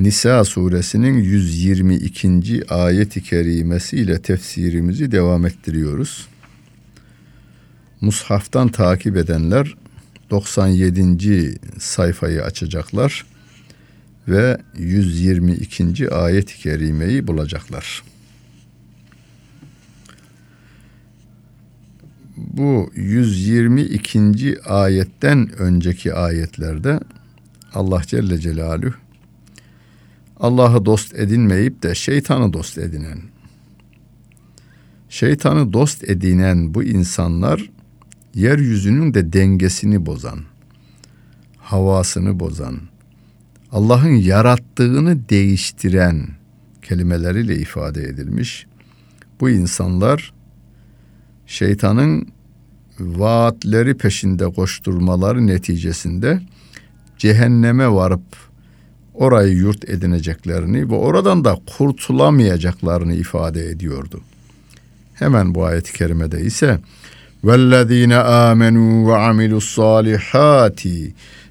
Nisa suresinin 122. ayet-i kerimesiyle tefsirimizi devam ettiriyoruz. Mushaftan takip edenler 97. sayfayı açacaklar ve 122. ayet-i kerimeyi bulacaklar. Bu 122. ayetten önceki ayetlerde Allah Celle Celaluhu Allah'ı dost edinmeyip de şeytanı dost edinen, şeytanı dost edinen bu insanlar yeryüzünün de dengesini bozan, havasını bozan, Allah'ın yarattığını değiştiren kelimeleriyle ifade edilmiş. Bu insanlar şeytanın vaatleri peşinde koşturmaları neticesinde cehenneme varıp orayı yurt edineceklerini ve oradan da kurtulamayacaklarını ifade ediyordu. Hemen bu ayet-i kerimede ise وَالَّذ۪ينَ آمَنُوا وَعَمِلُوا الصَّالِحَاتِ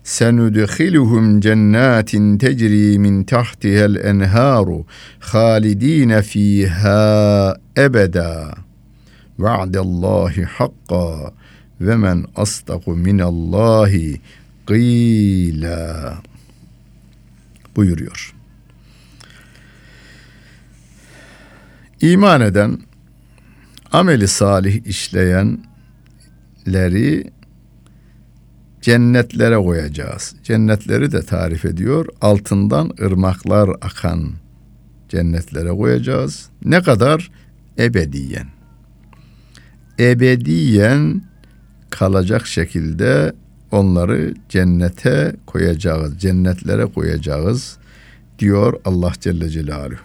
سَنُدْخِلُهُمْ جَنَّاتٍ تَجْرِي مِنْ تَحْتِهَا الْاَنْهَارُ خَالِد۪ينَ ف۪يهَا اَبَدًا وَعْدَ اللّٰهِ حَقًّا وَمَنْ أَصْدَقُ مِنَ اللّٰهِ قِيلًا buyuruyor. İman eden, ameli salih işleyenleri cennetlere koyacağız. Cennetleri de tarif ediyor. Altından ırmaklar akan cennetlere koyacağız. Ne kadar? Ebediyen. Ebediyen kalacak şekilde onları cennete koyacağız, cennetlere koyacağız diyor Allah Celle Celaluhu.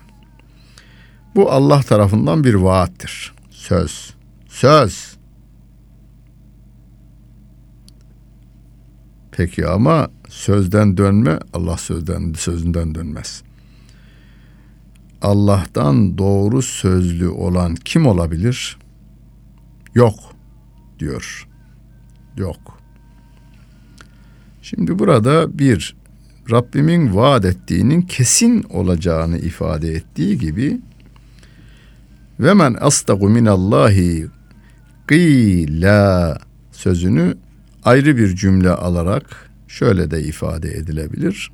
Bu Allah tarafından bir vaattir. Söz. Söz. Peki ama sözden dönme Allah sözden sözünden dönmez. Allah'tan doğru sözlü olan kim olabilir? Yok diyor. Yok. Şimdi burada bir Rabbimin vaat ettiğinin kesin olacağını ifade ettiği gibi ve men astagu minallahi qila sözünü ayrı bir cümle alarak şöyle de ifade edilebilir.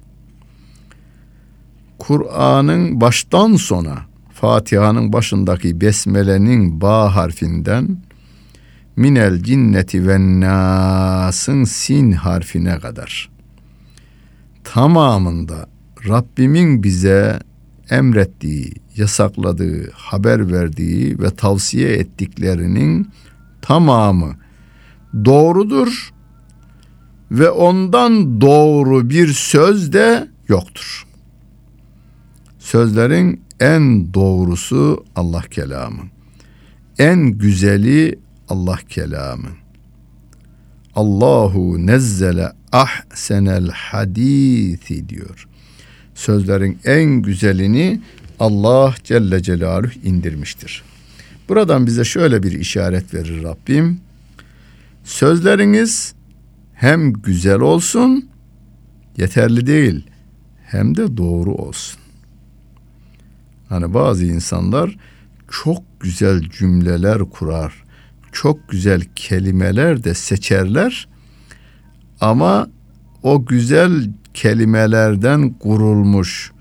Kur'an'ın baştan sona Fatiha'nın başındaki besmelenin ba harfinden minel cinneti ve nasın sin harfine kadar tamamında Rabbimin bize emrettiği, yasakladığı, haber verdiği ve tavsiye ettiklerinin tamamı doğrudur ve ondan doğru bir söz de yoktur. Sözlerin en doğrusu Allah kelamı. En güzeli Allah kelamı. Allahu nezzele ahsenel hadisi diyor. Sözlerin en güzelini Allah Celle Celaluhu indirmiştir. Buradan bize şöyle bir işaret verir Rabbim. Sözleriniz hem güzel olsun, yeterli değil, hem de doğru olsun. Hani bazı insanlar çok güzel cümleler kurar çok güzel kelimeler de seçerler ama o güzel kelimelerden kurulmuş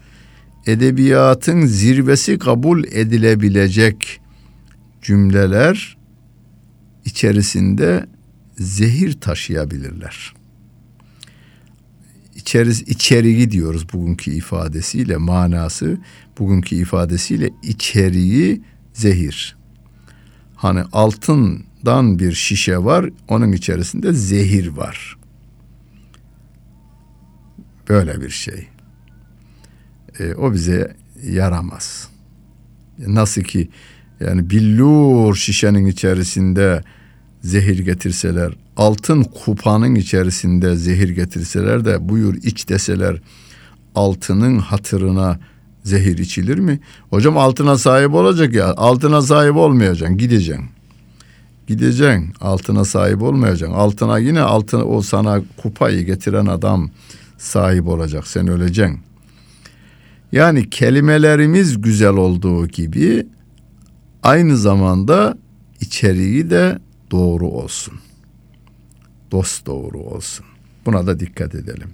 edebiyatın zirvesi kabul edilebilecek cümleler içerisinde zehir taşıyabilirler. İçeriz, içeriği diyoruz bugünkü ifadesiyle manası bugünkü ifadesiyle içeriği zehir. Hani altından bir şişe var, onun içerisinde zehir var. Böyle bir şey. E, o bize yaramaz. Nasıl ki yani billur şişenin içerisinde zehir getirseler, altın kupanın içerisinde zehir getirseler de buyur iç deseler altının hatırına zehir içilir mi? Hocam altına sahip olacak ya altına sahip olmayacaksın gideceksin. Gideceksin altına sahip olmayacaksın. Altına yine altına o sana kupayı getiren adam sahip olacak sen öleceksin. Yani kelimelerimiz güzel olduğu gibi aynı zamanda içeriği de doğru olsun. Dost doğru olsun. Buna da dikkat edelim.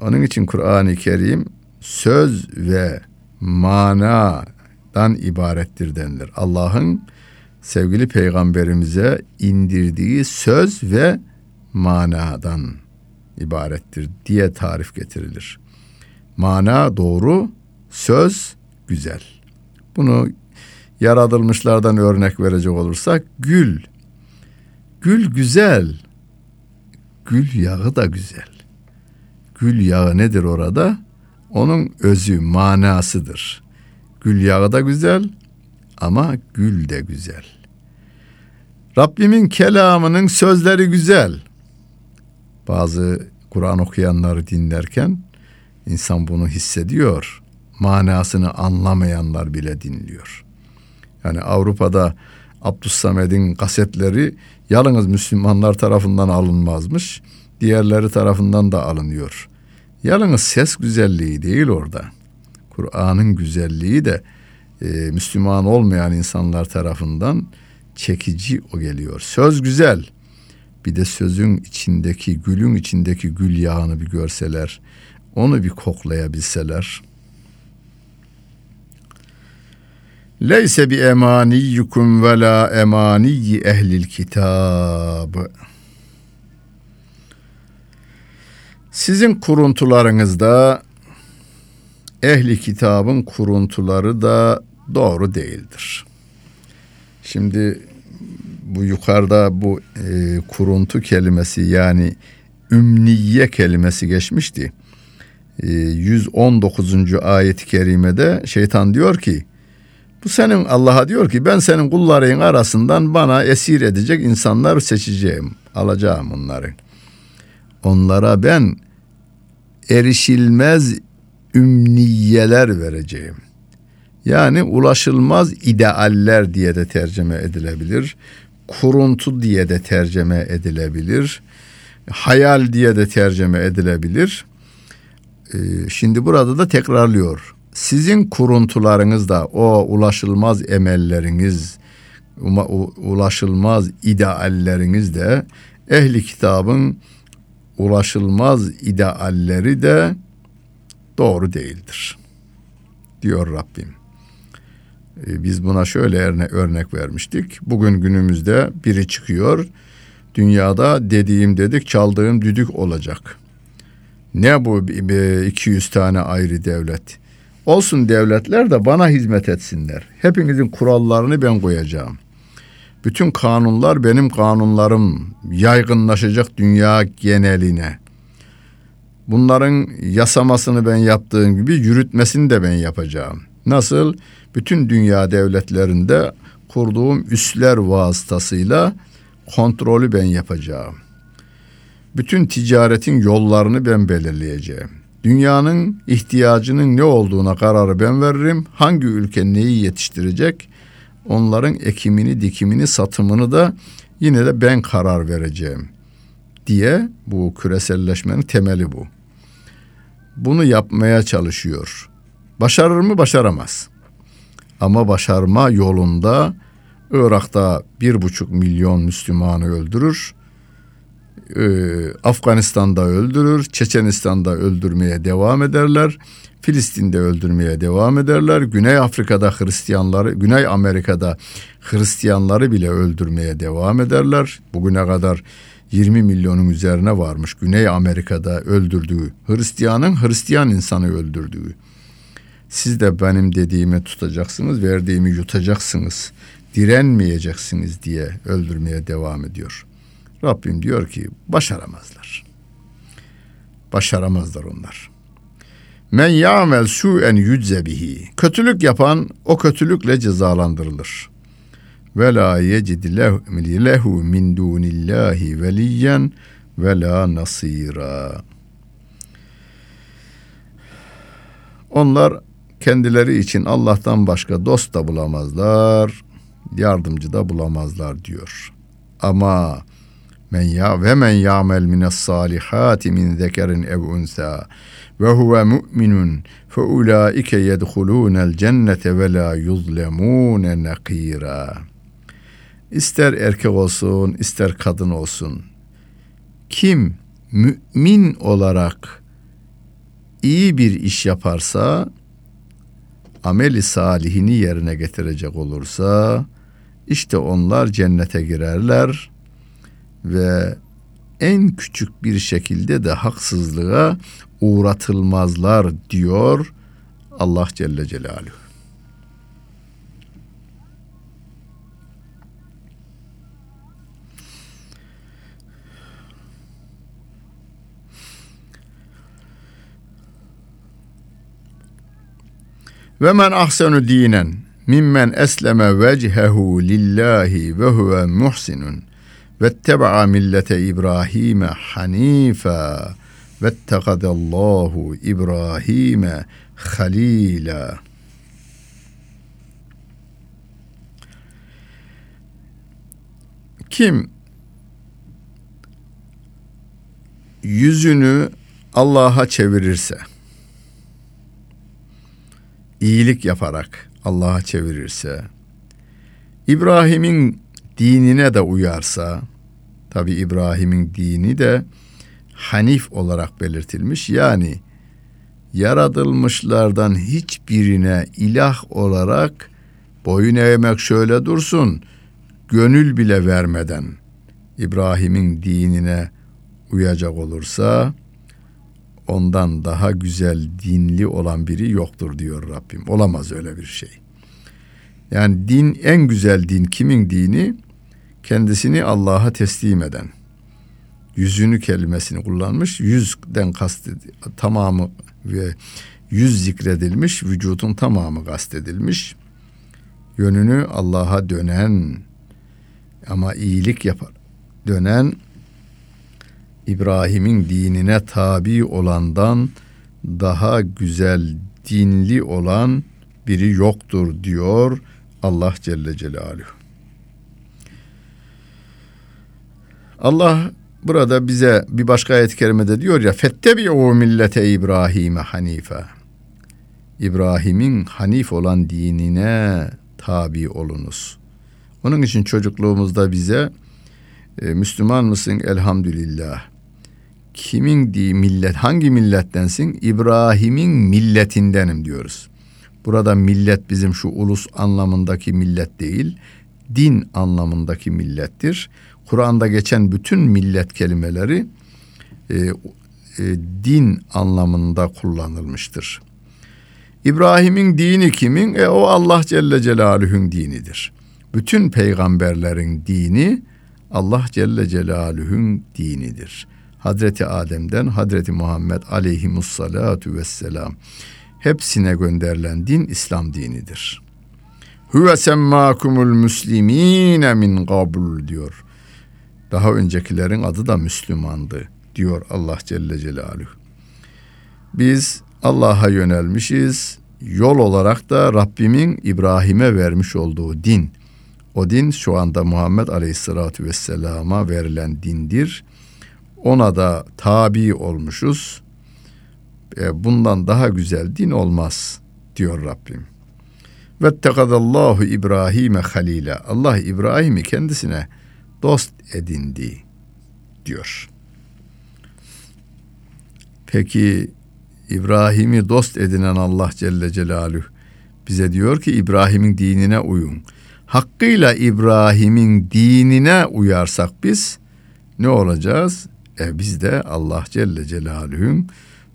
Onun için Kur'an-ı Kerim söz ve manadan ibarettir denilir. Allah'ın sevgili peygamberimize indirdiği söz ve manadan ibarettir diye tarif getirilir. Mana doğru, söz güzel. Bunu yaratılmışlardan örnek verecek olursak gül. Gül güzel. Gül yağı da güzel. Gül yağı nedir orada? Onun özü, manasıdır. Gül yağı da güzel ama gül de güzel. Rabbimin kelamının sözleri güzel. Bazı Kur'an okuyanları dinlerken insan bunu hissediyor. Manasını anlamayanlar bile dinliyor. Yani Avrupa'da Abdüssamed'in kasetleri yalnız Müslümanlar tarafından alınmazmış. Diğerleri tarafından da alınıyor. Yalnız ses güzelliği değil orada. Kur'an'ın güzelliği de e, Müslüman olmayan insanlar tarafından çekici o geliyor. Söz güzel. Bir de sözün içindeki, gülün içindeki gül yağını bir görseler, onu bir koklayabilseler. Leyse bi emaniyyukum ve la emaniyyi ehlil kitab. Sizin kuruntularınızda ehli kitabın kuruntuları da doğru değildir. Şimdi bu yukarıda bu e, kuruntu kelimesi yani ümniye kelimesi geçmişti. E, 119. ayet-i kerimede şeytan diyor ki bu senin Allah'a diyor ki ben senin kulların arasından bana esir edecek insanlar seçeceğim. Alacağım onları. Onlara ben erişilmez ümniyeler vereceğim. Yani ulaşılmaz idealler diye de tercüme edilebilir. Kuruntu diye de tercüme edilebilir. Hayal diye de tercüme edilebilir. Ee, şimdi burada da tekrarlıyor. Sizin kuruntularınız da o ulaşılmaz emelleriniz, ulaşılmaz idealleriniz de ehli kitabın ulaşılmaz idealleri de doğru değildir. Diyor Rabbim. Ee, biz buna şöyle örnek vermiştik. Bugün günümüzde biri çıkıyor. Dünyada dediğim dedik çaldığım düdük olacak. Ne bu 200 tane ayrı devlet? Olsun devletler de bana hizmet etsinler. Hepinizin kurallarını ben koyacağım. Bütün kanunlar benim kanunlarım yaygınlaşacak dünya geneline. Bunların yasamasını ben yaptığım gibi yürütmesini de ben yapacağım. Nasıl? Bütün dünya devletlerinde kurduğum üsler vasıtasıyla kontrolü ben yapacağım. Bütün ticaretin yollarını ben belirleyeceğim. Dünyanın ihtiyacının ne olduğuna kararı ben veririm. Hangi ülke neyi yetiştirecek? Onların ekimini, dikimini, satımını da yine de ben karar vereceğim diye bu küreselleşmenin temeli bu. Bunu yapmaya çalışıyor. Başarır mı? Başaramaz. Ama başarma yolunda Irak'ta bir buçuk milyon Müslümanı öldürür. Ee, Afganistan'da öldürür, Çeçenistan'da öldürmeye devam ederler. Filistin'de öldürmeye devam ederler. Güney Afrika'da Hristiyanları, Güney Amerika'da Hristiyanları bile öldürmeye devam ederler. Bugüne kadar 20 milyonun üzerine varmış Güney Amerika'da öldürdüğü Hristiyanın Hristiyan insanı öldürdüğü. Siz de benim dediğimi tutacaksınız, verdiğimi yutacaksınız, direnmeyeceksiniz diye öldürmeye devam ediyor. Rabbim diyor ki başaramazlar. Başaramazlar onlar. Men ya'mel su'en yücze bihi. Kötülük yapan o kötülükle cezalandırılır. Ve la yecid min dunillahi veliyen ve la nasira. Onlar kendileri için Allah'tan başka dost da bulamazlar, yardımcı da bulamazlar diyor. Ama men ya ve men ya'mel mines salihati min zekerin ev unsa ve huve mu'minun fe ulaike yedhulunel cennete ve la yuzlemune nakira. İster erkek olsun, ister kadın olsun. Kim mümin olarak iyi bir iş yaparsa, ameli salihini yerine getirecek olursa, işte onlar cennete girerler ve en küçük bir şekilde de haksızlığa uğratılmazlar diyor Allah Celle Celaluhu. Ve men ahsenu dinen mimmen esleme vechehu lillahi ve huve muhsinun vetteba'a millete İbrahim'e hanifa vettekadallahu İbrahim'e halila. Kim yüzünü Allah'a çevirirse, iyilik yaparak Allah'a çevirirse, İbrahim'in dinine de uyarsa, tabi İbrahim'in dini de Hanif olarak belirtilmiş. Yani yaratılmışlardan hiçbirine ilah olarak boyun eğmek şöyle dursun, gönül bile vermeden İbrahim'in dinine uyacak olursa ondan daha güzel dinli olan biri yoktur diyor Rabbim. Olamaz öyle bir şey. Yani din en güzel din kimin dini? Kendisini Allah'a teslim eden. Yüzünü kelimesini kullanmış. Yüzden kastedi tamamı ve yüz zikredilmiş, vücudun tamamı kastedilmiş. Yönünü Allah'a dönen ama iyilik yapar. Dönen İbrahim'in dinine tabi olandan daha güzel dinli olan biri yoktur diyor Allah Celle Celaluhu. Allah burada bize bir başka ayet-i kerimede diyor ya fettebi'u millete İbrahim'e hanife. İbrahim'in hanif olan dinine tabi olunuz. Onun için çocukluğumuzda bize e, Müslüman mısın elhamdülillah kimin di millet hangi millettensin? İbrahim'in milletindenim diyoruz. Burada millet bizim şu ulus anlamındaki millet değil, din anlamındaki millettir. Kur'an'da geçen bütün millet kelimeleri e, e, din anlamında kullanılmıştır. İbrahim'in dini kimin? E o Allah Celle Celaluhu'nun dinidir. Bütün peygamberlerin dini Allah Celle Celaluhu'nun dinidir. Hazreti Adem'den Hazreti Muhammed aleyhimussalatu vesselam hepsine gönderilen din İslam dinidir. Huve semmâkumul müslimîne min qabl diyor. Daha öncekilerin adı da Müslümandı diyor Allah Celle Celaluhu. Biz Allah'a yönelmişiz. Yol olarak da Rabbimin İbrahim'e vermiş olduğu din. O din şu anda Muhammed Aleyhisselatü Vesselam'a verilen dindir ona da tabi olmuşuz. E, bundan daha güzel din olmaz diyor Rabbim. Ve tekadallahu İbrahim'e halile. Allah İbrahim'i kendisine dost edindi diyor. Peki İbrahim'i dost edinen Allah Celle Celaluhu bize diyor ki İbrahim'in dinine uyun. Hakkıyla İbrahim'in dinine uyarsak biz ne olacağız? E biz de Allah Celle Celaluhu'nun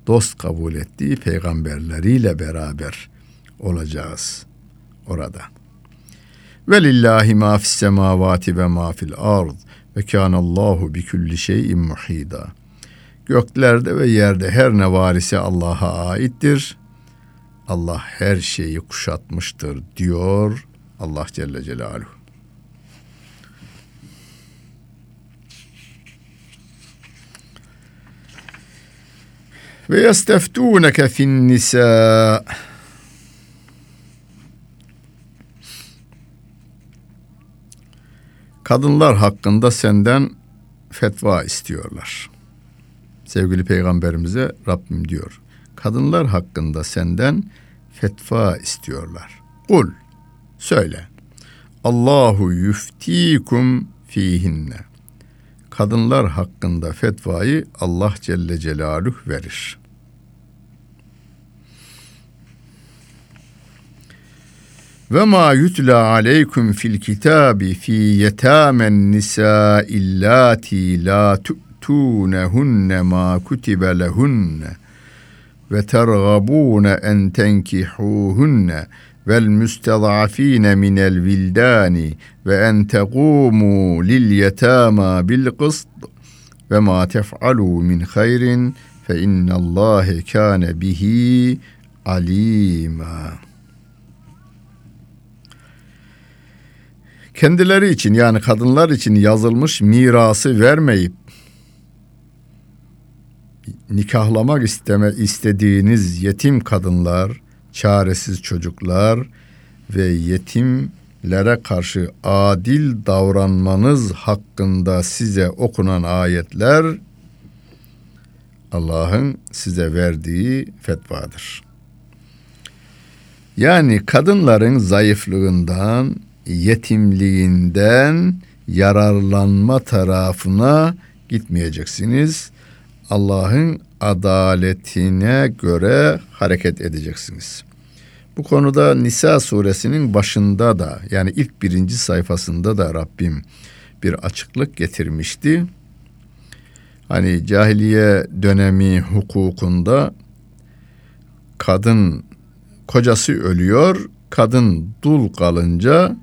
dost kabul ettiği peygamberleriyle beraber olacağız orada. Ve lillahi ma fis semavati ve ma fil ard ve kanallahu bi kulli şeyin muhida. Göklerde ve yerde her ne varisi Allah'a aittir. Allah her şeyi kuşatmıştır diyor Allah Celle Celaluhu. Ve yesteftuneke fin nisa. Kadınlar hakkında senden fetva istiyorlar. Sevgili peygamberimize Rabbim diyor. Kadınlar hakkında senden fetva istiyorlar. Kul söyle. Allahu yuftikum fihinne. Kadınlar hakkında fetvayı Allah Celle Celaluhu verir. Ve ma yutla aleykum fil kitabi fi yetamen nisa illati la tu'tunehunne ma kutibe lehunne ve tergabune en tenkihuhunne vel müstezafine minel vildani ve en tequmu lil yetama bil kıst ve ma tef'alu min hayrin fe innallâhe kâne bihi alîmâ. Kendileri için yani kadınlar için yazılmış mirası vermeyip nikahlamak isteme istediğiniz yetim kadınlar, çaresiz çocuklar ve yetimlere karşı adil davranmanız hakkında size okunan ayetler Allah'ın size verdiği fetvadır. Yani kadınların zayıflığından, yetimliğinden yararlanma tarafına gitmeyeceksiniz. Allah'ın adaletine göre hareket edeceksiniz. Bu konuda Nisa suresinin başında da yani ilk birinci sayfasında da Rabbim bir açıklık getirmişti. Hani cahiliye dönemi hukukunda kadın kocası ölüyor, kadın dul kalınca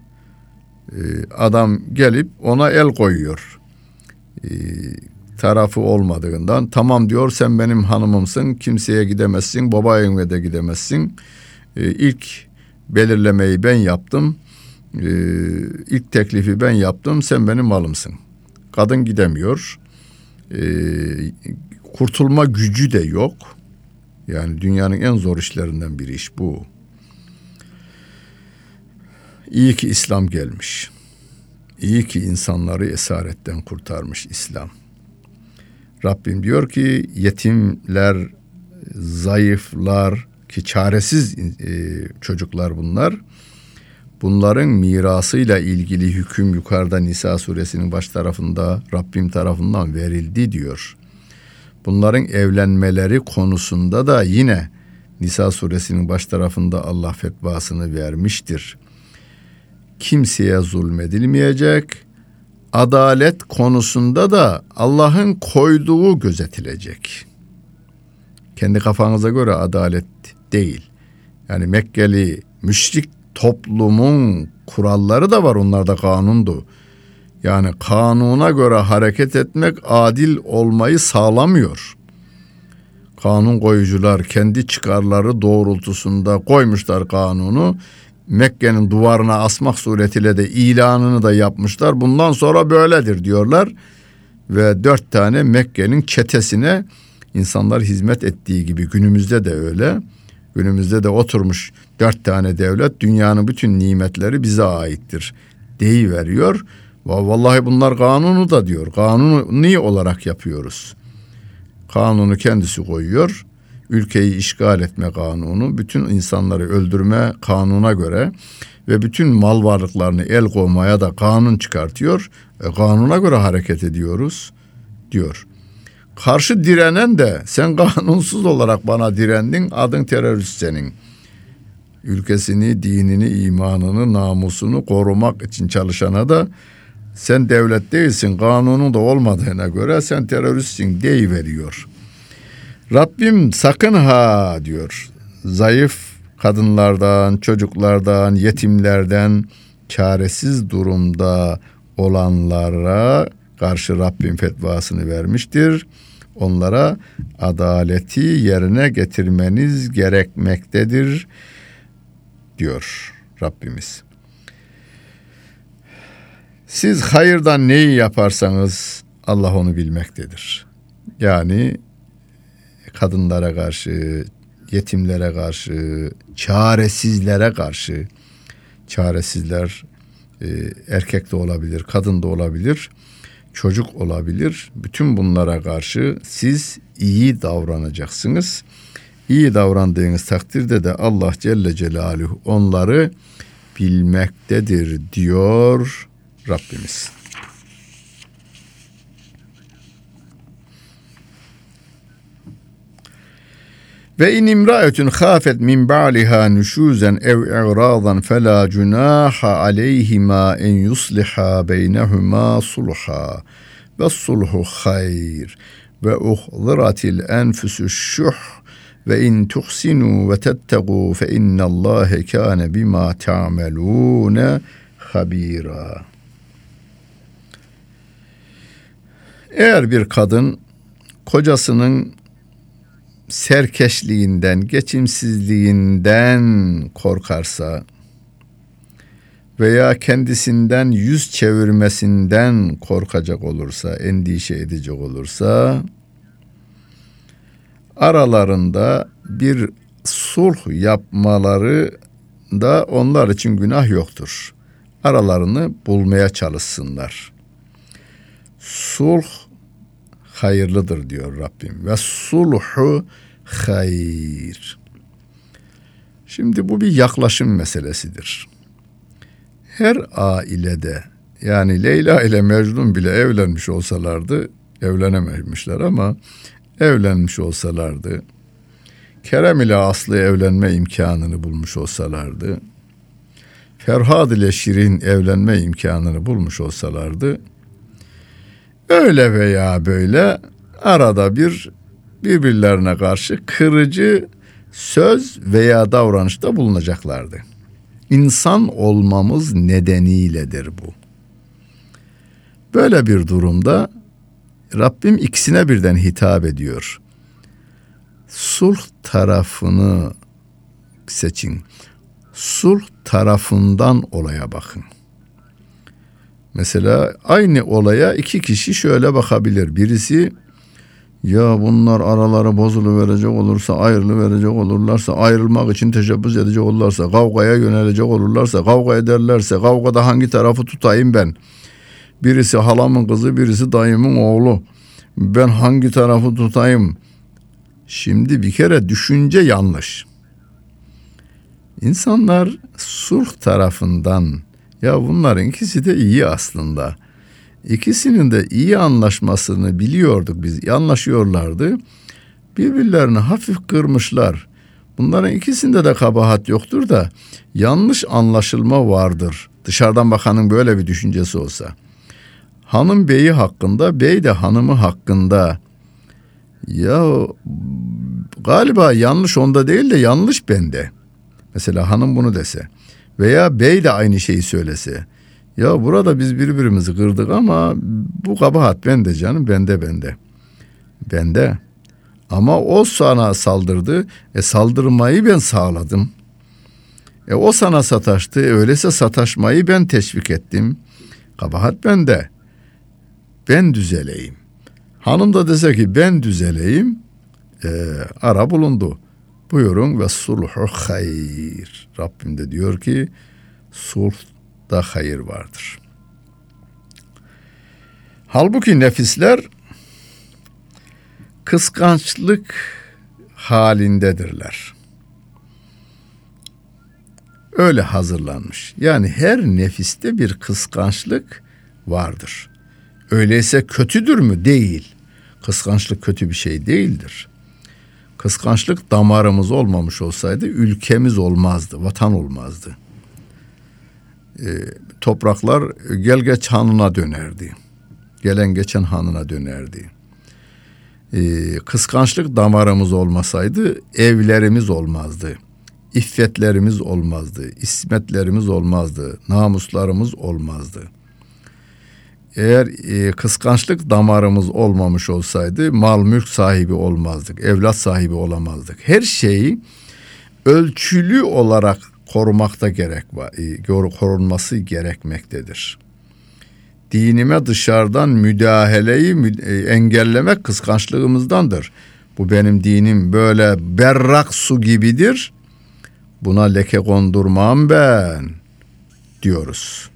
adam gelip ona el koyuyor. E, tarafı olmadığından tamam diyor sen benim hanımımsın kimseye gidemezsin baba evine de gidemezsin. E, ilk belirlemeyi ben yaptım. İlk teklifi ben yaptım sen benim malımsın. Kadın gidemiyor. Kurtulma gücü de yok. Yani dünyanın en zor işlerinden bir iş bu İyi ki İslam gelmiş. İyi ki insanları esaretten kurtarmış İslam. Rabbim diyor ki yetimler, zayıflar ki çaresiz e, çocuklar bunlar. Bunların mirasıyla ilgili hüküm yukarıda Nisa suresinin baş tarafında Rabbim tarafından verildi diyor. Bunların evlenmeleri konusunda da yine Nisa suresinin baş tarafında Allah fetvasını vermiştir. Kimseye zulmedilmeyecek, adalet konusunda da Allah'ın koyduğu gözetilecek. Kendi kafanıza göre adalet değil. Yani Mekkeli müşrik toplumun kuralları da var onlarda kanundu. Yani kanuna göre hareket etmek adil olmayı sağlamıyor. Kanun koyucular kendi çıkarları doğrultusunda koymuşlar kanunu. Mekke'nin duvarına asmak suretiyle de ilanını da yapmışlar. Bundan sonra böyledir diyorlar. Ve dört tane Mekke'nin çetesine insanlar hizmet ettiği gibi günümüzde de öyle. Günümüzde de oturmuş dört tane devlet dünyanın bütün nimetleri bize aittir deyi veriyor. Vallahi bunlar kanunu da diyor. Kanunu niye olarak yapıyoruz? Kanunu kendisi koyuyor ülkeyi işgal etme kanunu, bütün insanları öldürme kanuna göre ve bütün mal varlıklarını el koymaya da kanun çıkartıyor. E, kanuna göre hareket ediyoruz diyor. Karşı direnen de sen kanunsuz olarak bana direndin adın terörist senin. Ülkesini, dinini, imanını, namusunu korumak için çalışana da sen devlet değilsin kanunun da olmadığına göre sen teröristsin veriyor. Rabbim sakın ha diyor. Zayıf kadınlardan, çocuklardan, yetimlerden, çaresiz durumda olanlara karşı Rabbim fetvasını vermiştir. onlara adaleti yerine getirmeniz gerekmektedir diyor Rabbimiz. Siz hayırdan neyi yaparsanız Allah onu bilmektedir. Yani kadınlara karşı, yetimlere karşı, çaresizlere karşı, çaresizler e, erkek de olabilir, kadın da olabilir, çocuk olabilir. Bütün bunlara karşı siz iyi davranacaksınız. İyi davrandığınız takdirde de Allah Celle Celaluhu onları bilmektedir diyor Rabbimiz. Ve in imraetun khafet min ba'liha nuşuzen ev i'radan fela cunaha aleyhima en yusliha beynehuma sulha. Ve sulhu hayr ve uhdiratil enfusu şuh. Ve in tuhsinu ve tettegu fe innallâhe kâne bima ta'melûne habira. Eğer bir kadın kocasının serkeşliğinden, geçimsizliğinden korkarsa veya kendisinden yüz çevirmesinden korkacak olursa, endişe edecek olursa aralarında bir sulh yapmaları da onlar için günah yoktur. Aralarını bulmaya çalışsınlar. Sulh hayırlıdır diyor Rabbim. Ve sulhu hayır. Şimdi bu bir yaklaşım meselesidir. Her ailede yani Leyla ile Mecnun bile evlenmiş olsalardı, evlenememişler ama evlenmiş olsalardı, Kerem ile Aslı evlenme imkanını bulmuş olsalardı, Ferhad ile Şirin evlenme imkanını bulmuş olsalardı, öyle veya böyle arada bir birbirlerine karşı kırıcı söz veya davranışta bulunacaklardı. İnsan olmamız nedeniyledir bu. Böyle bir durumda Rabbim ikisine birden hitap ediyor. Sulh tarafını seçin. Sulh tarafından olaya bakın. Mesela aynı olaya iki kişi şöyle bakabilir. Birisi ya bunlar araları bozulu verecek olursa, ayrılı verecek olurlarsa, ayrılmak için teşebbüs edecek olurlarsa, kavgaya yönelecek olurlarsa, kavga ederlerse, kavgada hangi tarafı tutayım ben? Birisi halamın kızı, birisi dayımın oğlu. Ben hangi tarafı tutayım? Şimdi bir kere düşünce yanlış. İnsanlar sulh tarafından ya bunların ikisi de iyi aslında. İkisinin de iyi anlaşmasını biliyorduk biz. Anlaşıyorlardı. Birbirlerini hafif kırmışlar. Bunların ikisinde de kabahat yoktur da yanlış anlaşılma vardır. Dışarıdan bakanın böyle bir düşüncesi olsa. Hanım beyi hakkında, bey de hanımı hakkında. Ya galiba yanlış onda değil de yanlış bende. Mesela hanım bunu dese. Veya bey de aynı şeyi söylese. Ya burada biz birbirimizi kırdık ama bu kabahat bende canım bende bende. Bende. Ama o sana saldırdı. E saldırmayı ben sağladım. E o sana sataştı. E, öyleyse sataşmayı ben teşvik ettim. Kabahat bende. Ben düzeleyim. Hanım da dese ki ben düzeleyim. E, ara bulundu. Buyurun ve sulhu hayır. Rabbim de diyor ki sulhda hayır vardır. Halbuki nefisler kıskançlık halindedirler. Öyle hazırlanmış. Yani her nefiste bir kıskançlık vardır. Öyleyse kötüdür mü? Değil. Kıskançlık kötü bir şey değildir. Kıskançlık damarımız olmamış olsaydı ülkemiz olmazdı, vatan olmazdı. E, topraklar gel geç hanına dönerdi. Gelen geçen hanına dönerdi. E, kıskançlık damarımız olmasaydı evlerimiz olmazdı. İffetlerimiz olmazdı. İsmetlerimiz olmazdı. Namuslarımız olmazdı. Eğer e, kıskançlık damarımız olmamış olsaydı mal mülk sahibi olmazdık, evlat sahibi olamazdık. Her şeyi ölçülü olarak korumakta gerek var, korunması gerekmektedir. Dinime dışarıdan müdahaleyi e, engellemek kıskançlığımızdandır. Bu benim dinim böyle berrak su gibidir. Buna leke kondurmam ben diyoruz.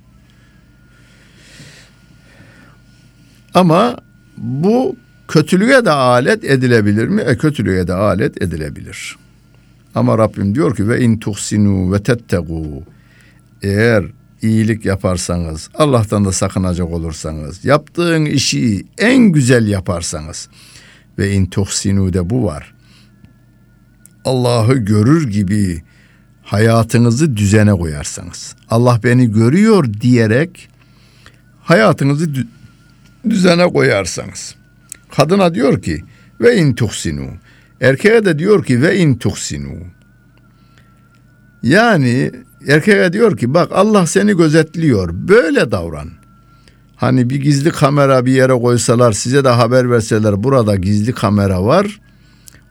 Ama bu kötülüğe de alet edilebilir mi? E kötülüğe de alet edilebilir. Ama Rabbim diyor ki ve in tuhsinu ve tettegu eğer iyilik yaparsanız, Allah'tan da sakınacak olursanız, yaptığın işi en güzel yaparsanız ve in tuhsinu de bu var. Allah'ı görür gibi hayatınızı düzene koyarsanız, Allah beni görüyor diyerek hayatınızı düzene koyarsanız. Kadına diyor ki ve in tuhsinu. Erkeğe de diyor ki ve in tuhsinu. Yani erkeğe diyor ki bak Allah seni gözetliyor. Böyle davran. Hani bir gizli kamera bir yere koysalar size de haber verseler burada gizli kamera var.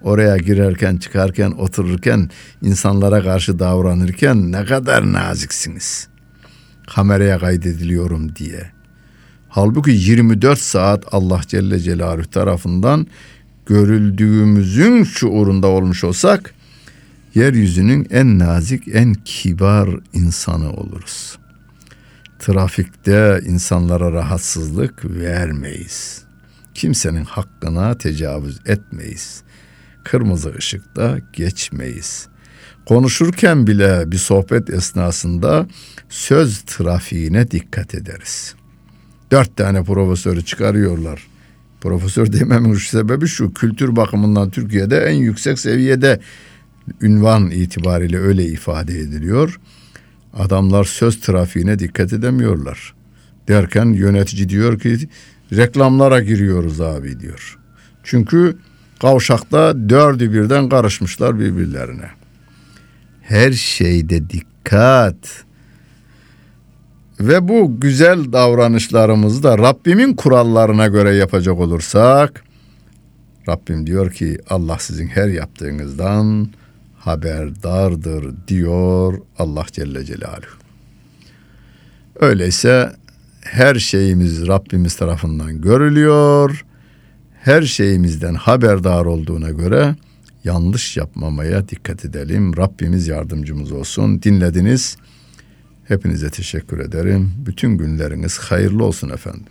Oraya girerken çıkarken otururken insanlara karşı davranırken ne kadar naziksiniz. Kameraya kaydediliyorum diye. Halbuki 24 saat Allah Celle Celaluhu tarafından görüldüğümüzün şuurunda olmuş olsak yeryüzünün en nazik, en kibar insanı oluruz. Trafikte insanlara rahatsızlık vermeyiz. Kimsenin hakkına tecavüz etmeyiz. Kırmızı ışıkta geçmeyiz. Konuşurken bile bir sohbet esnasında söz trafiğine dikkat ederiz. Dört tane profesörü çıkarıyorlar. Profesör dememin sebebi şu kültür bakımından Türkiye'de en yüksek seviyede ünvan itibariyle öyle ifade ediliyor. Adamlar söz trafiğine dikkat edemiyorlar. Derken yönetici diyor ki reklamlara giriyoruz abi diyor. Çünkü kavşakta dördü birden karışmışlar birbirlerine. Her şeyde dikkat. Ve bu güzel davranışlarımızı da Rabbimin kurallarına göre yapacak olursak Rabbim diyor ki Allah sizin her yaptığınızdan haberdardır diyor Allah Celle Celaluhu. Öyleyse her şeyimiz Rabbimiz tarafından görülüyor. Her şeyimizden haberdar olduğuna göre yanlış yapmamaya dikkat edelim. Rabbimiz yardımcımız olsun. Dinlediniz. Hepinize teşekkür ederim. Bütün günleriniz hayırlı olsun efendim.